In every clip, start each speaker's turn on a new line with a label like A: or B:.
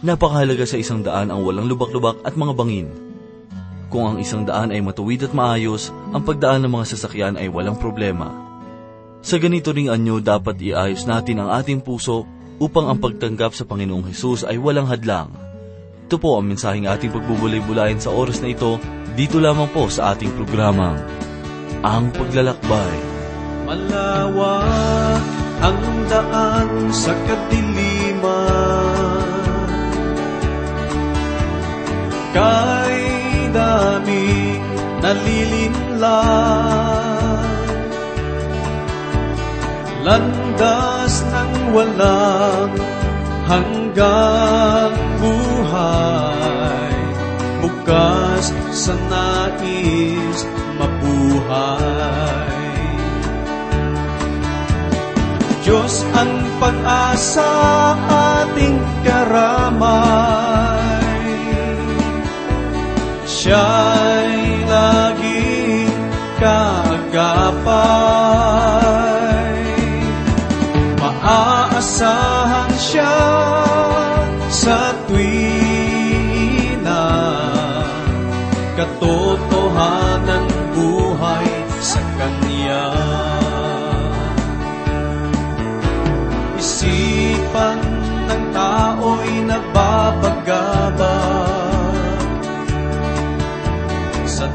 A: Napakahalaga sa isang daan ang walang lubak-lubak at mga bangin. Kung ang isang daan ay matuwid at maayos, ang pagdaan ng mga sasakyan ay walang problema. Sa ganito ring anyo dapat iayos natin ang ating puso upang ang pagtanggap sa Panginoong Hesus ay walang hadlang. Ito po ang mensaheng ating pagbubulay-bulayan sa oras na ito, dito lamang po sa ating programang, Ang Paglalakbay.
B: Malawak ang daan sa kadiliman Kay daming nalilinlang Landas ng walang hanggang buhay Bukas sa nais mabuhay. Diyos ang pag-asa ating karamay Siya'y laging kaagapay Maaasahan siya sa tuwina Katotohanan buhay sa Kanya. Isipan ng tao'y nababagabag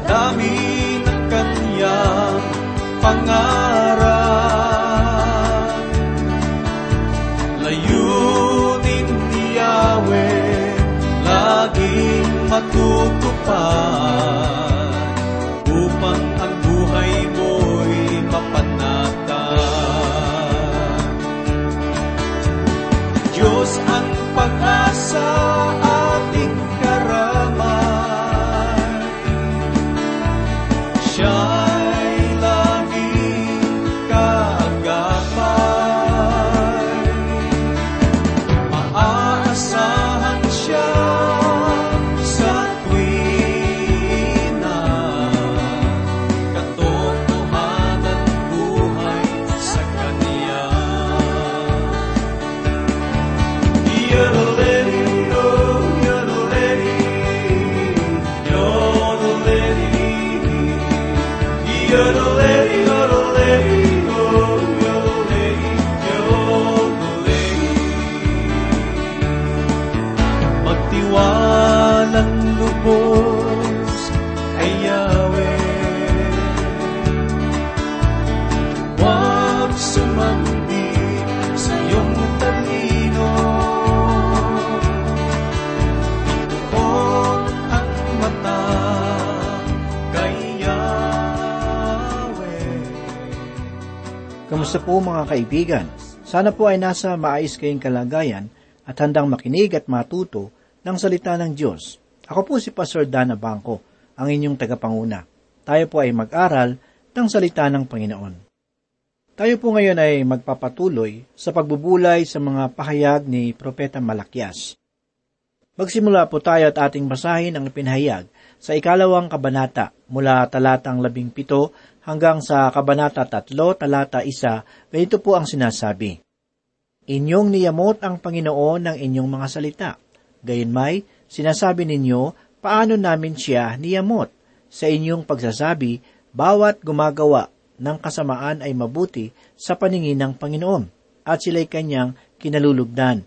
B: dami ng kanyang pangarap. Layunin ni Yahweh Laging matutupad
C: eternal. Mga kaibigan? Sana po ay nasa maayos kayong kalagayan at handang makinig at matuto ng salita ng Diyos. Ako po si Pastor Dana Bangko, ang inyong tagapanguna. Tayo po ay mag-aral ng salita ng Panginoon. Tayo po ngayon ay magpapatuloy sa pagbubulay sa mga pahayag ni Propeta Malakias. Magsimula po tayo at ating basahin ang ipinahayag sa ikalawang kabanata mula talatang labing pito hanggang sa kabanata tatlo talata isa, ganito po ang sinasabi. Inyong niyamot ang Panginoon ng inyong mga salita. Gayunmay, sinasabi ninyo, paano namin siya niyamot? Sa inyong pagsasabi, bawat gumagawa ng kasamaan ay mabuti sa paningin ng Panginoon, at sila'y kanyang kinalulugdan.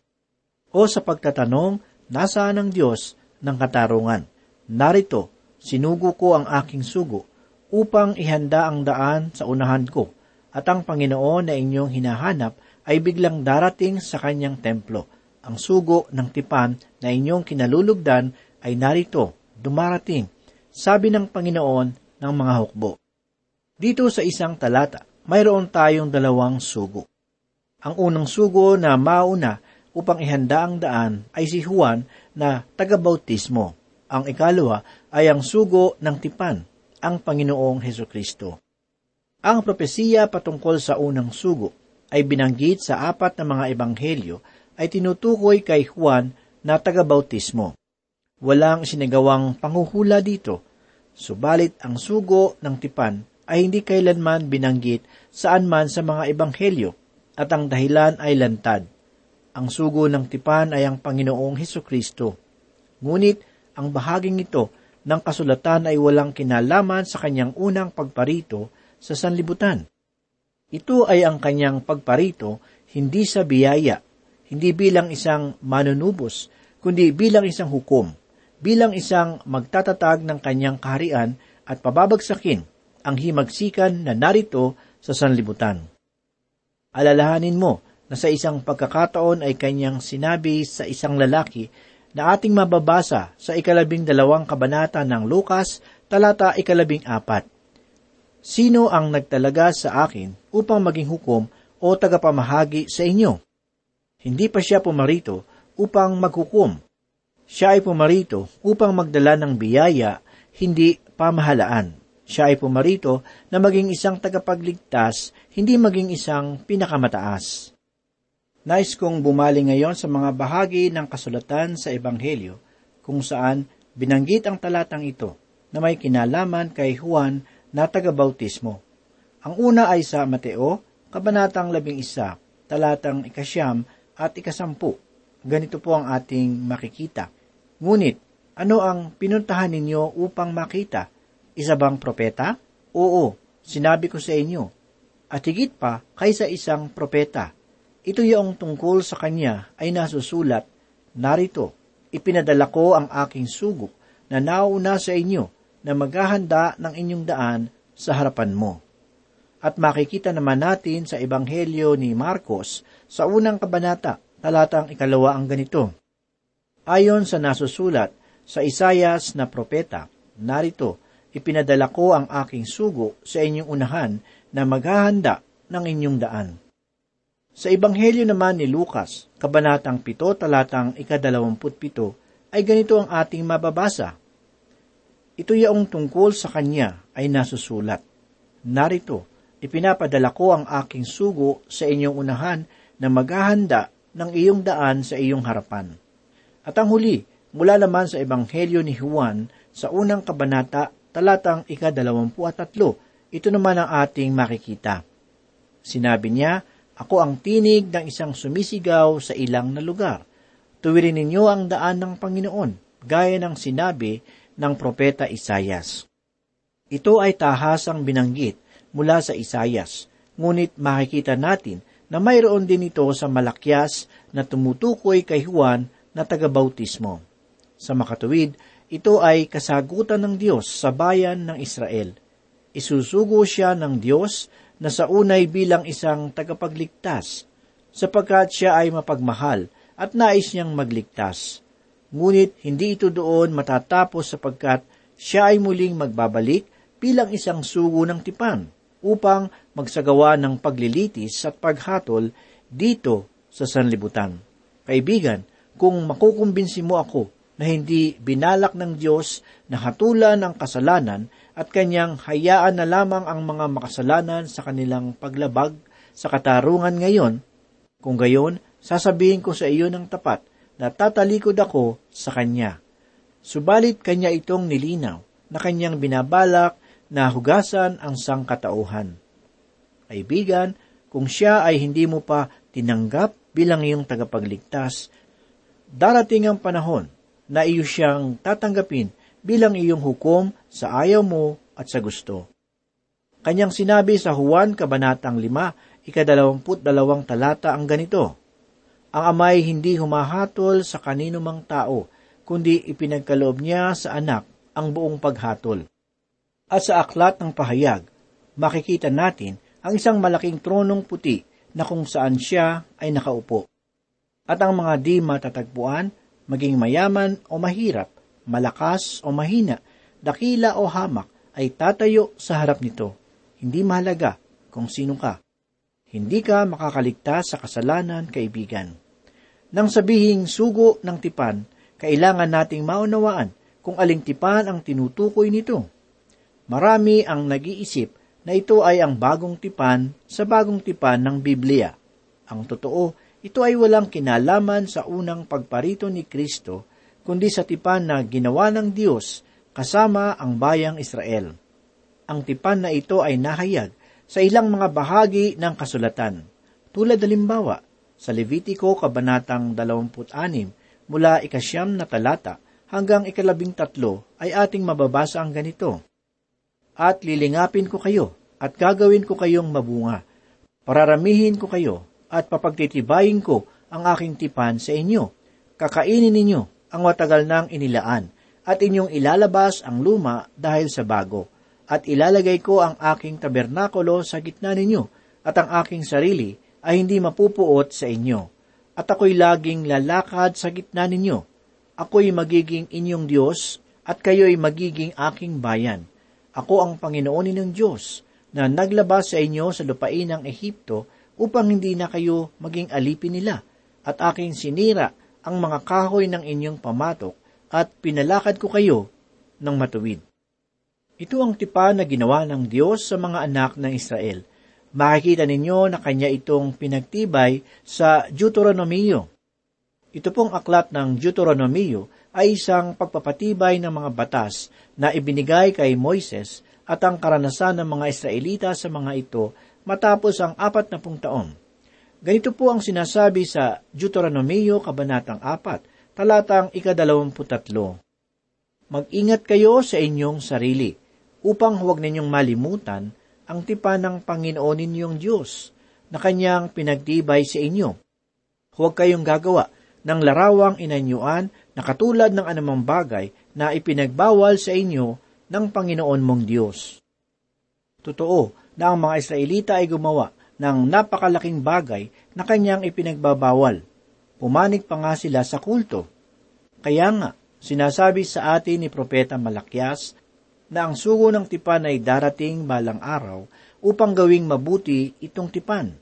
C: O sa pagtatanong, nasaan ang Diyos ng katarungan? Narito, sinugo ko ang aking sugo, upang ihanda ang daan sa unahan ko, at ang Panginoon na inyong hinahanap ay biglang darating sa kanyang templo. Ang sugo ng tipan na inyong kinalulugdan ay narito, dumarating, sabi ng Panginoon ng mga hukbo. Dito sa isang talata, mayroon tayong dalawang sugo. Ang unang sugo na mauna upang ihanda ang daan ay si Juan na tagabautismo. Ang ikalawa ay ang sugo ng tipan, ang Panginoong Heso Kristo. Ang propesiya patungkol sa unang sugo ay binanggit sa apat na mga ebanghelyo ay tinutukoy kay Juan na tagabautismo. Walang sinagawang panghuhula dito, subalit ang sugo ng tipan ay hindi kailanman binanggit saan man sa mga ebanghelyo at ang dahilan ay lantad. Ang sugo ng tipan ay ang Panginoong Heso Kristo. Ngunit ang bahaging ito ng kasulatan ay walang kinalaman sa kanyang unang pagparito sa sanlibutan. Ito ay ang kanyang pagparito hindi sa biyaya, hindi bilang isang manunubos, kundi bilang isang hukom, bilang isang magtatatag ng kanyang kaharian at pababagsakin ang himagsikan na narito sa sanlibutan. Alalahanin mo na sa isang pagkakataon ay kanyang sinabi sa isang lalaki na ating mababasa sa ikalabing dalawang kabanata ng Lukas, talata ikalabing apat. Sino ang nagtalaga sa akin upang maging hukom o tagapamahagi sa inyo? Hindi pa siya pumarito upang maghukom. Siya ay pumarito upang magdala ng biyaya, hindi pamahalaan. Siya ay pumarito na maging isang tagapagligtas, hindi maging isang pinakamataas. Nais kong bumali ngayon sa mga bahagi ng kasulatan sa Ebanghelyo kung saan binanggit ang talatang ito na may kinalaman kay Juan na tagabautismo. Ang una ay sa Mateo, Kabanatang labing isa, talatang ikasyam at ikasampu. Ganito po ang ating makikita. Ngunit, ano ang pinuntahan ninyo upang makita? Isa bang propeta? Oo, sinabi ko sa inyo. At higit pa kaysa isang propeta. Ito yung tungkol sa kanya ay nasusulat, narito, ipinadala ko ang aking sugo na nauna sa inyo na maghahanda ng inyong daan sa harapan mo. At makikita naman natin sa Ebanghelyo ni Marcos sa unang kabanata, talatang ikalawa ang ganito. Ayon sa nasusulat sa Isayas na propeta, narito, ipinadala ko ang aking sugo sa inyong unahan na maghahanda ng inyong daan. Sa Ebanghelyo naman ni Lucas, kabanatang 7, talatang ikadalawamput ay ganito ang ating mababasa. Ito yaong tungkol sa kanya ay nasusulat. Narito, ipinapadala ko ang aking sugo sa inyong unahan na maghahanda ng iyong daan sa iyong harapan. At ang huli, mula naman sa Ebanghelyo ni Juan sa unang kabanata, talatang ikadalawampu at tatlo, ito naman ang ating makikita. Sinabi niya, ako ang tinig ng isang sumisigaw sa ilang na lugar. Tuwirin ninyo ang daan ng Panginoon, gaya ng sinabi ng propeta Isayas. Ito ay tahasang binanggit mula sa Isayas, ngunit makikita natin na mayroon din ito sa Malakyas na tumutukoy kay Juan na tagabautismo. Sa makatuwid, ito ay kasagutan ng Diyos sa bayan ng Israel. Isusugo siya ng Diyos na sa unay bilang isang tagapagligtas, sapagkat siya ay mapagmahal at nais niyang magligtas. Ngunit hindi ito doon matatapos sapagkat siya ay muling magbabalik bilang isang sugo ng tipan upang magsagawa ng paglilitis at paghatol dito sa sanlibutan. Kaibigan, kung makukumbinsi mo ako na hindi binalak ng Diyos na hatulan ang kasalanan at kanyang hayaan na lamang ang mga makasalanan sa kanilang paglabag sa katarungan ngayon, kung gayon, sasabihin ko sa iyo ng tapat na tatalikod ako sa kanya. Subalit kanya itong nilinaw na kanyang binabalak na hugasan ang sangkatauhan. Kaibigan, kung siya ay hindi mo pa tinanggap bilang iyong tagapagligtas, darating ang panahon na iyo siyang tatanggapin bilang iyong hukom sa ayaw mo at sa gusto. Kanyang sinabi sa Juan Kabanatang 5, ikadalawamput dalawang talata ang ganito, Ang amay hindi humahatol sa kanino mang tao, kundi ipinagkaloob niya sa anak ang buong paghatol. At sa aklat ng pahayag, makikita natin ang isang malaking tronong puti na kung saan siya ay nakaupo. At ang mga di matatagpuan, maging mayaman o mahirap, malakas o mahina, dakila o hamak, ay tatayo sa harap nito. Hindi mahalaga kung sino ka. Hindi ka makakaligtas sa kasalanan, kaibigan. Nang sabihing sugo ng tipan, kailangan nating maunawaan kung aling tipan ang tinutukoy nito. Marami ang nag-iisip na ito ay ang bagong tipan sa bagong tipan ng Biblia. Ang totoo, ito ay walang kinalaman sa unang pagparito ni Kristo kundi sa tipan na ginawa ng Diyos kasama ang bayang Israel. Ang tipan na ito ay nahayag sa ilang mga bahagi ng kasulatan. Tulad halimbawa, Sa Levitico, Kabanatang 26, mula ikasyam na talata hanggang ikalabing tatlo ay ating mababasa ang ganito. At lilingapin ko kayo, at gagawin ko kayong mabunga. Pararamihin ko kayo, at papagtitibayin ko ang aking tipan sa inyo. Kakainin ninyo ang matagal nang inilaan, at inyong ilalabas ang luma dahil sa bago. At ilalagay ko ang aking tabernakulo sa gitna ninyo, at ang aking sarili ay hindi mapupuot sa inyo. At ako'y laging lalakad sa gitna ninyo. Ako'y magiging inyong Diyos, at kayo'y magiging aking bayan. Ako ang Panginoon ninyong Diyos, na naglabas sa inyo sa lupain ng Ehipto upang hindi na kayo maging alipin nila, at aking sinira ang mga kahoy ng inyong pamatok, at pinalakad ko kayo ng matuwid. Ito ang tipan na ginawa ng Diyos sa mga anak ng Israel. Makikita ninyo na kanya itong pinagtibay sa Deuteronomio. Ito pong aklat ng Deuteronomio ay isang pagpapatibay ng mga batas na ibinigay kay Moises at ang karanasan ng mga Israelita sa mga ito matapos ang apat na pung taon. Ganito po ang sinasabi sa Deuteronomio Kabanatang 4, talatang ikadalawamputatlo. Mag-ingat kayo sa inyong sarili, upang huwag ninyong malimutan ang tipan ng Panginoon ninyong Diyos, na kanyang pinagtibay sa inyo. Huwag kayong gagawa ng larawang inanyuan na katulad ng anumang bagay na ipinagbawal sa inyo ng Panginoon mong Diyos. Totoo na ang mga Israelita ay gumawa ng napakalaking bagay na kanyang ipinagbabawal. Pumanig pa nga sila sa kulto. Kaya nga, sinasabi sa atin ni Propeta Malakyas na ang sugo ng tipan ay darating balang araw upang gawing mabuti itong tipan.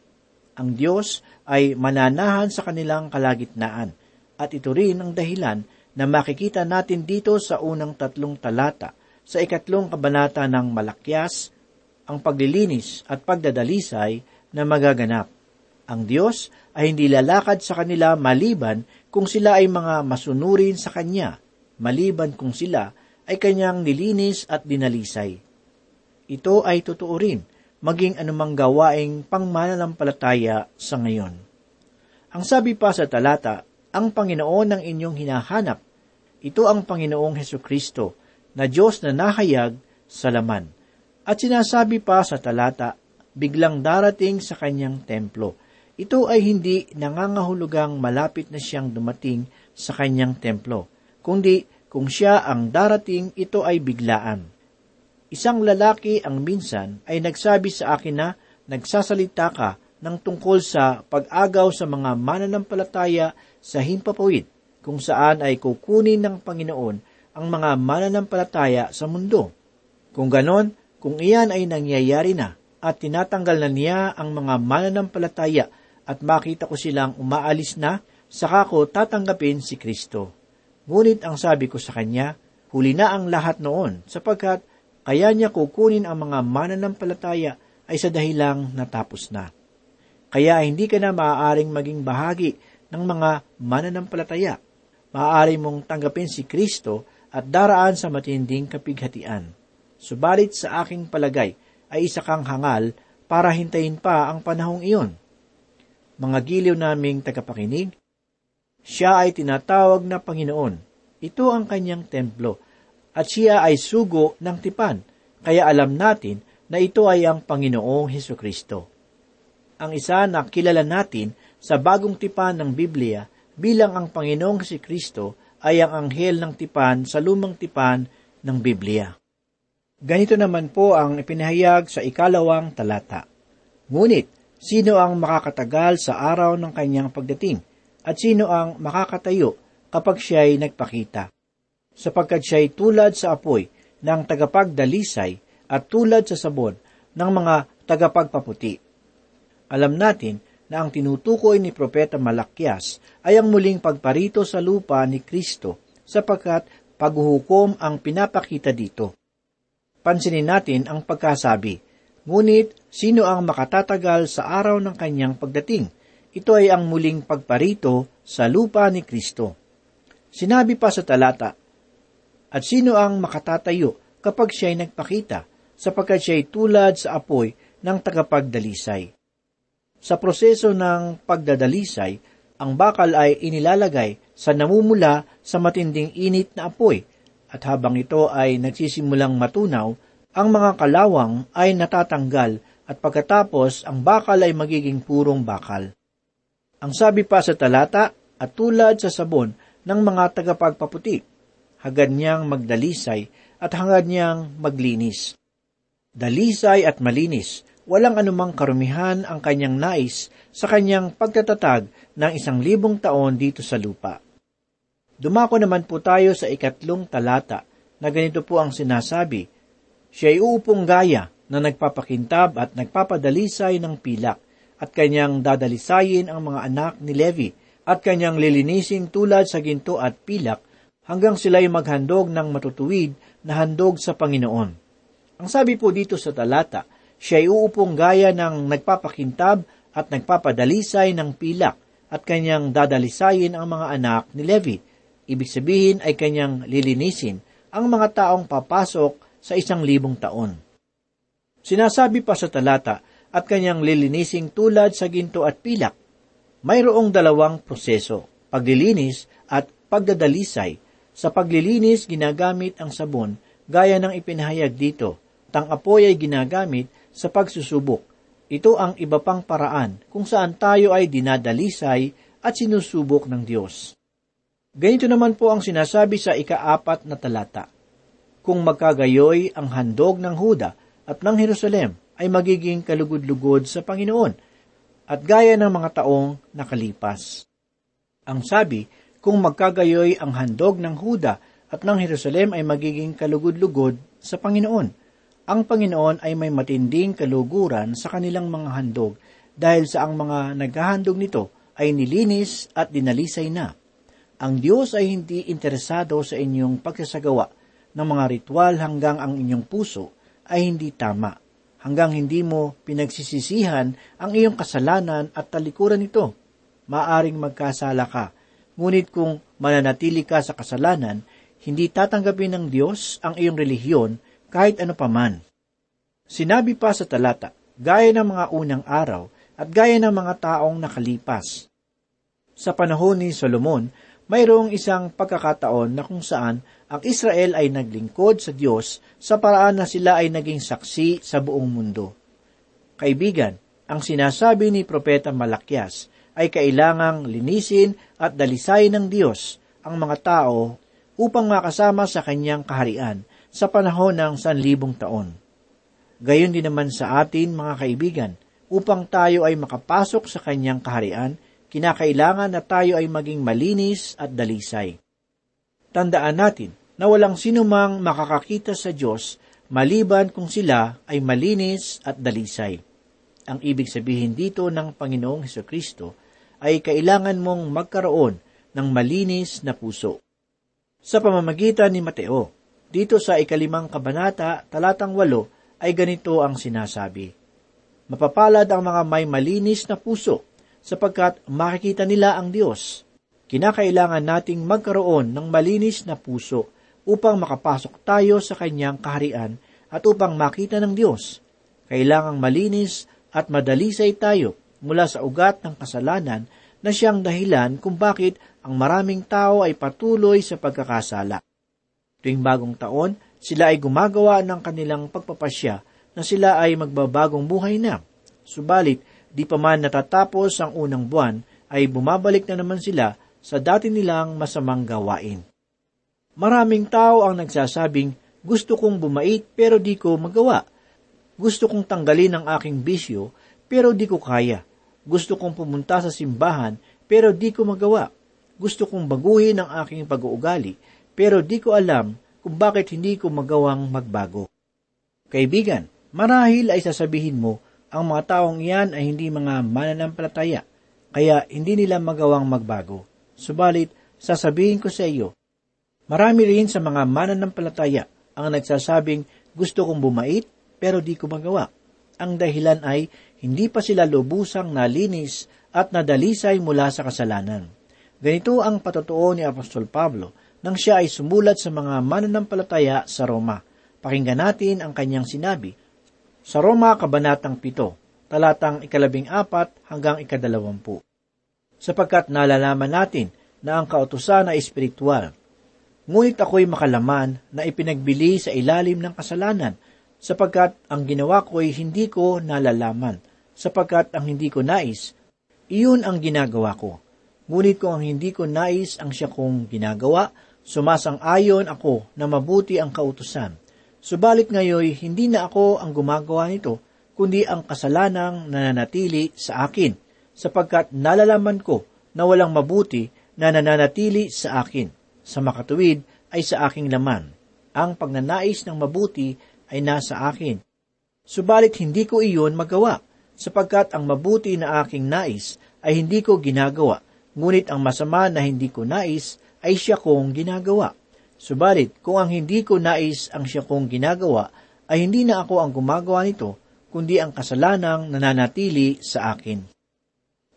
C: Ang Diyos ay mananahan sa kanilang kalagitnaan at ito rin ang dahilan na makikita natin dito sa unang tatlong talata sa ikatlong kabanata ng Malakyas ang paglilinis at pagdadalisay na magaganap. Ang Diyos ay hindi lalakad sa kanila maliban kung sila ay mga masunurin sa Kanya, maliban kung sila ay Kanyang nilinis at dinalisay. Ito ay totoo rin, maging anumang gawaing pangmananampalataya sa ngayon. Ang sabi pa sa talata, ang Panginoon ng inyong hinahanap. Ito ang Panginoong Heso Kristo, na Diyos na nahayag sa laman. At sinasabi pa sa talata, biglang darating sa kanyang templo. Ito ay hindi nangangahulugang malapit na siyang dumating sa kanyang templo, kundi kung siya ang darating, ito ay biglaan. Isang lalaki ang minsan ay nagsabi sa akin na nagsasalita ka ng tungkol sa pag-agaw sa mga mananampalataya sa himpapawid, kung saan ay kukunin ng Panginoon ang mga mananampalataya sa mundo. Kung ganon, kung iyan ay nangyayari na at tinatanggal na niya ang mga mananampalataya at makita ko silang umaalis na, saka ko tatanggapin si Kristo. Ngunit ang sabi ko sa kanya, huli na ang lahat noon, sapagkat kaya niya kukunin ang mga mananampalataya ay sa dahilang natapos na. Kaya hindi ka na maaaring maging bahagi ng mga mananampalataya. Maaari mong tanggapin si Kristo at daraan sa matinding kapighatian. Subalit sa aking palagay ay isa kang hangal para hintayin pa ang panahong iyon. Mga giliw naming tagapakinig, siya ay tinatawag na Panginoon. Ito ang kanyang templo, at siya ay sugo ng tipan, kaya alam natin na ito ay ang Panginoong Heso Kristo. Ang isa na kilala natin sa bagong tipan ng Biblia bilang ang Panginoong si Kristo ay ang anghel ng tipan sa lumang tipan ng Biblia. Ganito naman po ang ipinahayag sa ikalawang talata. Ngunit, sino ang makakatagal sa araw ng kanyang pagdating? At sino ang makakatayo kapag siya'y nagpakita? Sapagkat siya'y tulad sa apoy ng tagapagdalisay at tulad sa sabon ng mga tagapagpaputi. Alam natin na ang tinutukoy ni Propeta Malakyas ay ang muling pagparito sa lupa ni Kristo sapagkat paghuhukom ang pinapakita dito pansinin natin ang pagkasabi, Ngunit, sino ang makatatagal sa araw ng kanyang pagdating? Ito ay ang muling pagparito sa lupa ni Kristo. Sinabi pa sa talata, At sino ang makatatayo kapag siya'y nagpakita, sapagkat siya'y tulad sa apoy ng tagapagdalisay? Sa proseso ng pagdadalisay, ang bakal ay inilalagay sa namumula sa matinding init na apoy at habang ito ay nagsisimulang matunaw, ang mga kalawang ay natatanggal at pagkatapos ang bakal ay magiging purong bakal. Ang sabi pa sa talata, at tulad sa sabon ng mga tagapagpaputi, hagad niyang magdalisay at hangad niyang maglinis. Dalisay at malinis, walang anumang karumihan ang kanyang nais sa kanyang pagtatatag ng isang libong taon dito sa lupa. Dumako naman po tayo sa ikatlong talata na ganito po ang sinasabi, Siya ay uupong gaya na nagpapakintab at nagpapadalisay ng pilak at kanyang dadalisayin ang mga anak ni Levi at kanyang lilinisin tulad sa ginto at pilak hanggang sila'y maghandog ng matutuwid na handog sa Panginoon. Ang sabi po dito sa talata, siya ay uupong gaya ng nagpapakintab at nagpapadalisay ng pilak at kanyang dadalisayin ang mga anak ni Levi Ibig sabihin ay kanyang lilinisin ang mga taong papasok sa isang libong taon. Sinasabi pa sa talata at kanyang lilinisin tulad sa ginto at pilak. Mayroong dalawang proseso, paglilinis at pagdadalisay. Sa paglilinis, ginagamit ang sabon gaya ng ipinahayag dito. Tang apoy ay ginagamit sa pagsusubok. Ito ang iba pang paraan kung saan tayo ay dinadalisay at sinusubok ng Diyos. Ganito naman po ang sinasabi sa ikaapat na talata. Kung magkagayoy ang handog ng Huda at ng Jerusalem ay magiging kalugod-lugod sa Panginoon at gaya ng mga taong nakalipas. Ang sabi, kung magkagayoy ang handog ng Huda at ng Jerusalem ay magiging kalugod-lugod sa Panginoon. Ang Panginoon ay may matinding kaluguran sa kanilang mga handog dahil sa ang mga naghahandog nito ay nilinis at dinalisay na ang Diyos ay hindi interesado sa inyong pagsasagawa ng mga ritual hanggang ang inyong puso ay hindi tama, hanggang hindi mo pinagsisisihan ang iyong kasalanan at talikuran ito. Maaring magkasala ka, ngunit kung mananatili ka sa kasalanan, hindi tatanggapin ng Diyos ang iyong relihiyon kahit ano paman. Sinabi pa sa talata, gaya ng mga unang araw at gaya ng mga taong nakalipas. Sa panahon ni Solomon, mayroong isang pagkakataon na kung saan ang Israel ay naglingkod sa Diyos sa paraan na sila ay naging saksi sa buong mundo. Kaibigan, ang sinasabi ni Propeta Malakyas ay kailangang linisin at dalisayin ng Diyos ang mga tao upang makasama sa kanyang kaharian sa panahon ng sanlibong taon. Gayon din naman sa atin, mga kaibigan, upang tayo ay makapasok sa kanyang kaharian, kinakailangan na tayo ay maging malinis at dalisay. Tandaan natin na walang sinumang makakakita sa Diyos maliban kung sila ay malinis at dalisay. Ang ibig sabihin dito ng Panginoong Heso Kristo ay kailangan mong magkaroon ng malinis na puso. Sa pamamagitan ni Mateo, dito sa ikalimang kabanata, talatang walo, ay ganito ang sinasabi. Mapapalad ang mga may malinis na puso, sapagkat makikita nila ang Diyos. Kinakailangan nating magkaroon ng malinis na puso upang makapasok tayo sa kanyang kaharian at upang makita ng Diyos. Kailangang malinis at madalisay tayo mula sa ugat ng kasalanan na siyang dahilan kung bakit ang maraming tao ay patuloy sa pagkakasala. Tuwing bagong taon, sila ay gumagawa ng kanilang pagpapasya na sila ay magbabagong buhay na. Subalit, Di pa man natatapos ang unang buwan, ay bumabalik na naman sila sa dati nilang masamang gawain. Maraming tao ang nagsasabing, gusto kong bumait pero di ko magawa. Gusto kong tanggalin ang aking bisyo pero di ko kaya. Gusto kong pumunta sa simbahan pero di ko magawa. Gusto kong baguhin ang aking pag-uugali pero di ko alam kung bakit hindi ko magawang magbago. Kaibigan, marahil ay sasabihin mo, ang mga taong iyan ay hindi mga mananampalataya, kaya hindi nila magawang magbago. Subalit, sasabihin ko sa iyo, marami rin sa mga mananampalataya ang nagsasabing gusto kong bumait pero di ko magawa. Ang dahilan ay hindi pa sila lubusang nalinis at nadalisay mula sa kasalanan. Ganito ang patotoo ni Apostol Pablo nang siya ay sumulat sa mga mananampalataya sa Roma. Pakinggan natin ang kanyang sinabi sa Roma Kabanatang 7, talatang ikalabing apat hanggang ikadalawampu. Sapagkat nalalaman natin na ang kautusan ay espiritual. Ngunit ako'y makalaman na ipinagbili sa ilalim ng kasalanan, sapagkat ang ginawa ko'y hindi ko nalalaman, sapagkat ang hindi ko nais, iyon ang ginagawa ko. Ngunit kung ang hindi ko nais ang siya kong ginagawa, sumasang-ayon ako na mabuti ang kautusan. Subalit ngayon, hindi na ako ang gumagawa nito, kundi ang kasalanang nananatili sa akin, sapagkat nalalaman ko na walang mabuti na nananatili sa akin. Sa makatuwid ay sa aking laman. Ang pagnanais ng mabuti ay nasa akin. Subalit hindi ko iyon magawa, sapagkat ang mabuti na aking nais ay hindi ko ginagawa, ngunit ang masama na hindi ko nais ay siya kong ginagawa. Subalit, kung ang hindi ko nais ang siya kong ginagawa, ay hindi na ako ang gumagawa nito, kundi ang kasalanang nananatili sa akin.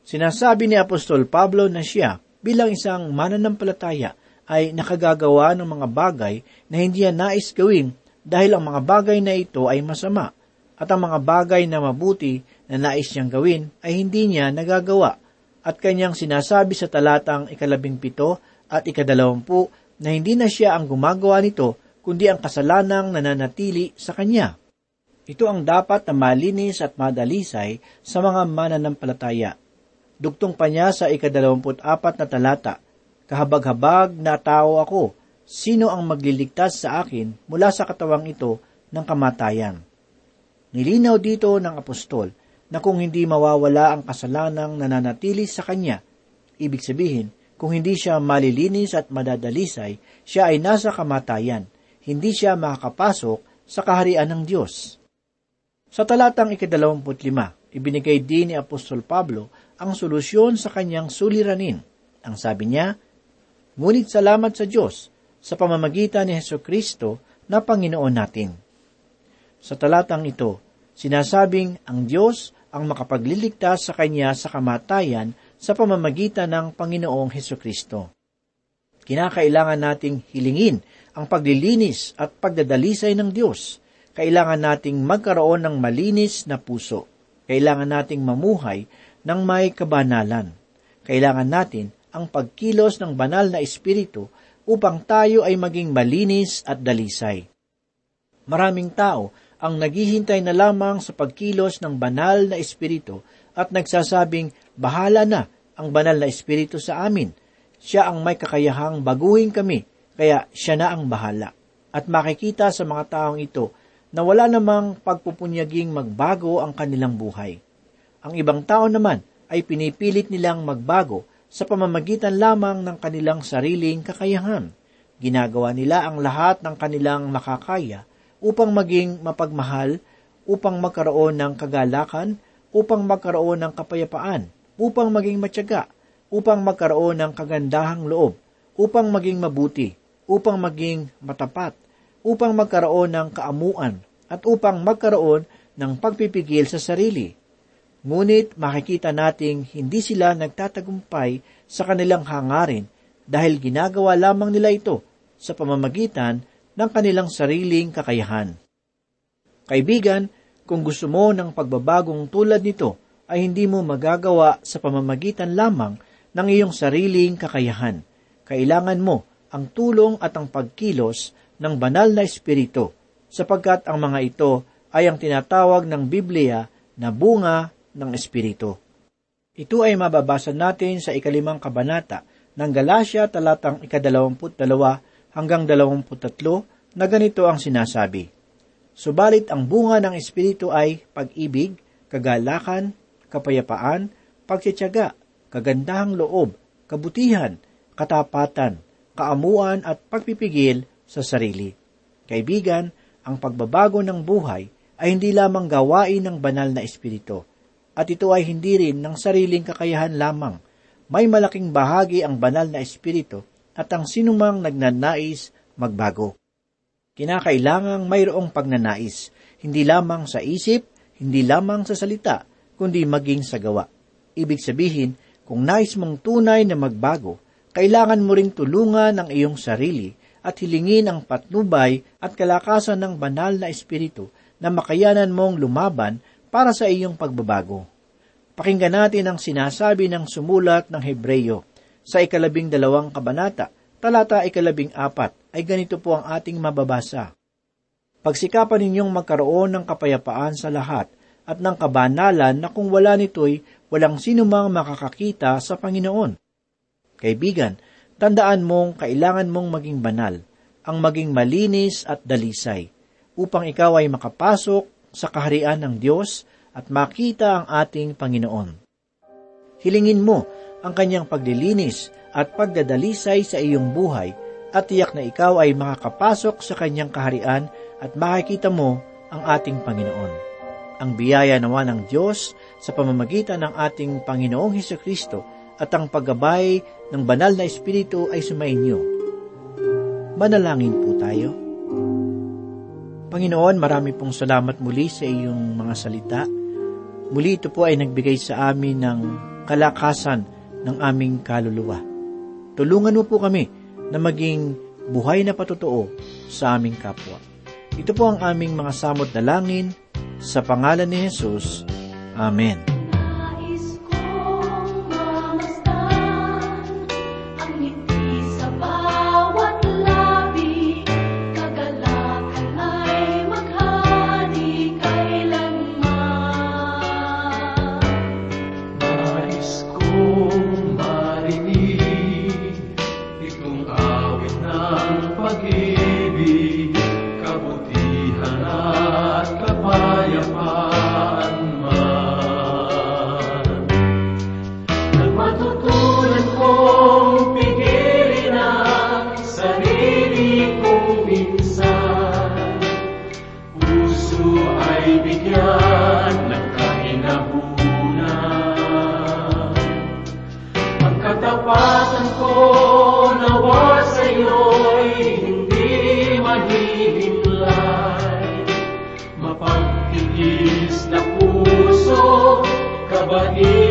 C: Sinasabi ni Apostol Pablo na siya bilang isang mananampalataya ay nakagagawa ng mga bagay na hindi niya nais gawin dahil ang mga bagay na ito ay masama at ang mga bagay na mabuti na nais niyang gawin ay hindi niya nagagawa at kanyang sinasabi sa talatang ikalabing pito at ikadalawampu na hindi na siya ang gumagawa nito kundi ang kasalanang nananatili sa kanya. Ito ang dapat na malinis at madalisay sa mga mananampalataya Dugtong pa niya sa ikadalawamput apat na talata, Kahabag-habag na tao ako, sino ang magliligtas sa akin mula sa katawang ito ng kamatayan? Nilinaw dito ng apostol na kung hindi mawawala ang kasalanang nananatili sa kanya, ibig sabihin, kung hindi siya malilinis at madadalisay, siya ay nasa kamatayan, hindi siya makakapasok sa kaharian ng Diyos. Sa talatang ikadalawamput ibinigay din ni Apostol Pablo ang solusyon sa kanyang suliranin. Ang sabi niya, Ngunit salamat sa Diyos sa pamamagitan ni Heso Kristo na Panginoon natin. Sa talatang ito, sinasabing ang Diyos ang makapagliligtas sa kanya sa kamatayan sa pamamagitan ng Panginoong Heso Kristo. Kinakailangan nating hilingin ang paglilinis at pagdadalisay ng Diyos. Kailangan nating magkaroon ng malinis na puso. Kailangan nating mamuhay ng may kabanalan. Kailangan natin ang pagkilos ng banal na espiritu upang tayo ay maging malinis at dalisay. Maraming tao ang naghihintay na lamang sa pagkilos ng banal na espiritu at nagsasabing, bahala na ang banal na espiritu sa amin. Siya ang may kakayahang baguhin kami, kaya siya na ang bahala. At makikita sa mga taong ito na wala namang pagpupunyaging magbago ang kanilang buhay. Ang ibang tao naman ay pinipilit nilang magbago sa pamamagitan lamang ng kanilang sariling kakayahan. Ginagawa nila ang lahat ng kanilang makakaya upang maging mapagmahal, upang magkaroon ng kagalakan, upang magkaroon ng kapayapaan, upang maging matyaga, upang magkaroon ng kagandahang loob, upang maging mabuti, upang maging matapat, upang magkaroon ng kaamuan, at upang magkaroon ng pagpipigil sa sarili. Ngunit makikita nating hindi sila nagtatagumpay sa kanilang hangarin dahil ginagawa lamang nila ito sa pamamagitan ng kanilang sariling kakayahan. Kaibigan, kung gusto mo ng pagbabagong tulad nito, ay hindi mo magagawa sa pamamagitan lamang ng iyong sariling kakayahan. Kailangan mo ang tulong at ang pagkilos ng banal na espiritu, sapagkat ang mga ito ay ang tinatawag ng Biblia na bunga ng Espiritu. Ito ay mababasa natin sa ikalimang kabanata ng Galacia talatang ikadalawamput dalawa hanggang dalawamput tatlo na ganito ang sinasabi. Subalit ang bunga ng Espiritu ay pag-ibig, kagalakan, kapayapaan, pagtsitsaga, kagandahang loob, kabutihan, katapatan, kaamuan at pagpipigil sa sarili. Kaibigan, ang pagbabago ng buhay ay hindi lamang gawain ng banal na espiritu, at ito ay hindi rin ng sariling kakayahan lamang. May malaking bahagi ang banal na espiritu at ang sinumang nagnanais magbago. Kinakailangang mayroong pagnanais, hindi lamang sa isip, hindi lamang sa salita, kundi maging sa gawa. Ibig sabihin, kung nais mong tunay na magbago, kailangan mo ring tulungan ang iyong sarili at hilingin ang patnubay at kalakasan ng banal na espiritu na makayanan mong lumaban para sa iyong pagbabago. Pakinggan natin ang sinasabi ng sumulat ng Hebreyo sa ikalabing dalawang kabanata, talata ikalabing apat, ay ganito po ang ating mababasa. Pagsikapan ninyong magkaroon ng kapayapaan sa lahat at ng kabanalan na kung wala nito'y walang sinumang makakakita sa Panginoon. Kaibigan, tandaan mong kailangan mong maging banal, ang maging malinis at dalisay, upang ikaw ay makapasok sa kaharian ng Diyos at makita ang ating Panginoon. Hilingin mo ang kanyang paglilinis at pagdadalisay sa iyong buhay at tiyak na ikaw ay makakapasok sa kanyang kaharian at makikita mo ang ating Panginoon. Ang biyaya nawa ng Diyos sa pamamagitan ng ating Panginoong Heso Kristo at ang paggabay ng banal na Espiritu ay sumainyo. Manalangin po tayo. Panginoon, marami pong salamat muli sa iyong mga salita. Muli ito po ay nagbigay sa amin ng kalakasan ng aming kaluluwa. Tulungan mo po kami na maging buhay na patotoo sa aming kapwa. Ito po ang aming mga samot na langin sa pangalan ni Jesus. Amen.
B: Puso, kabaitan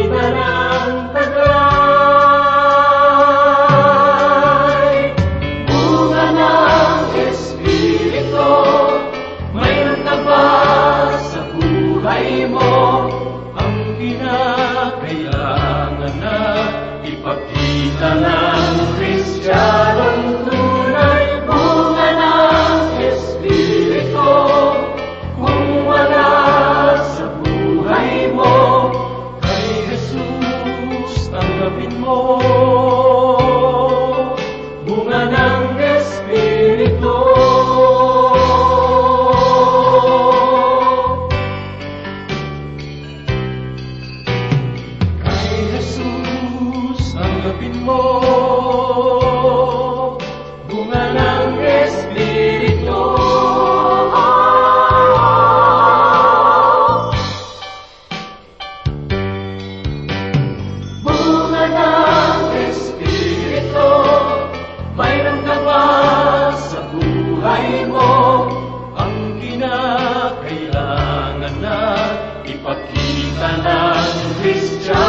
B: Christ.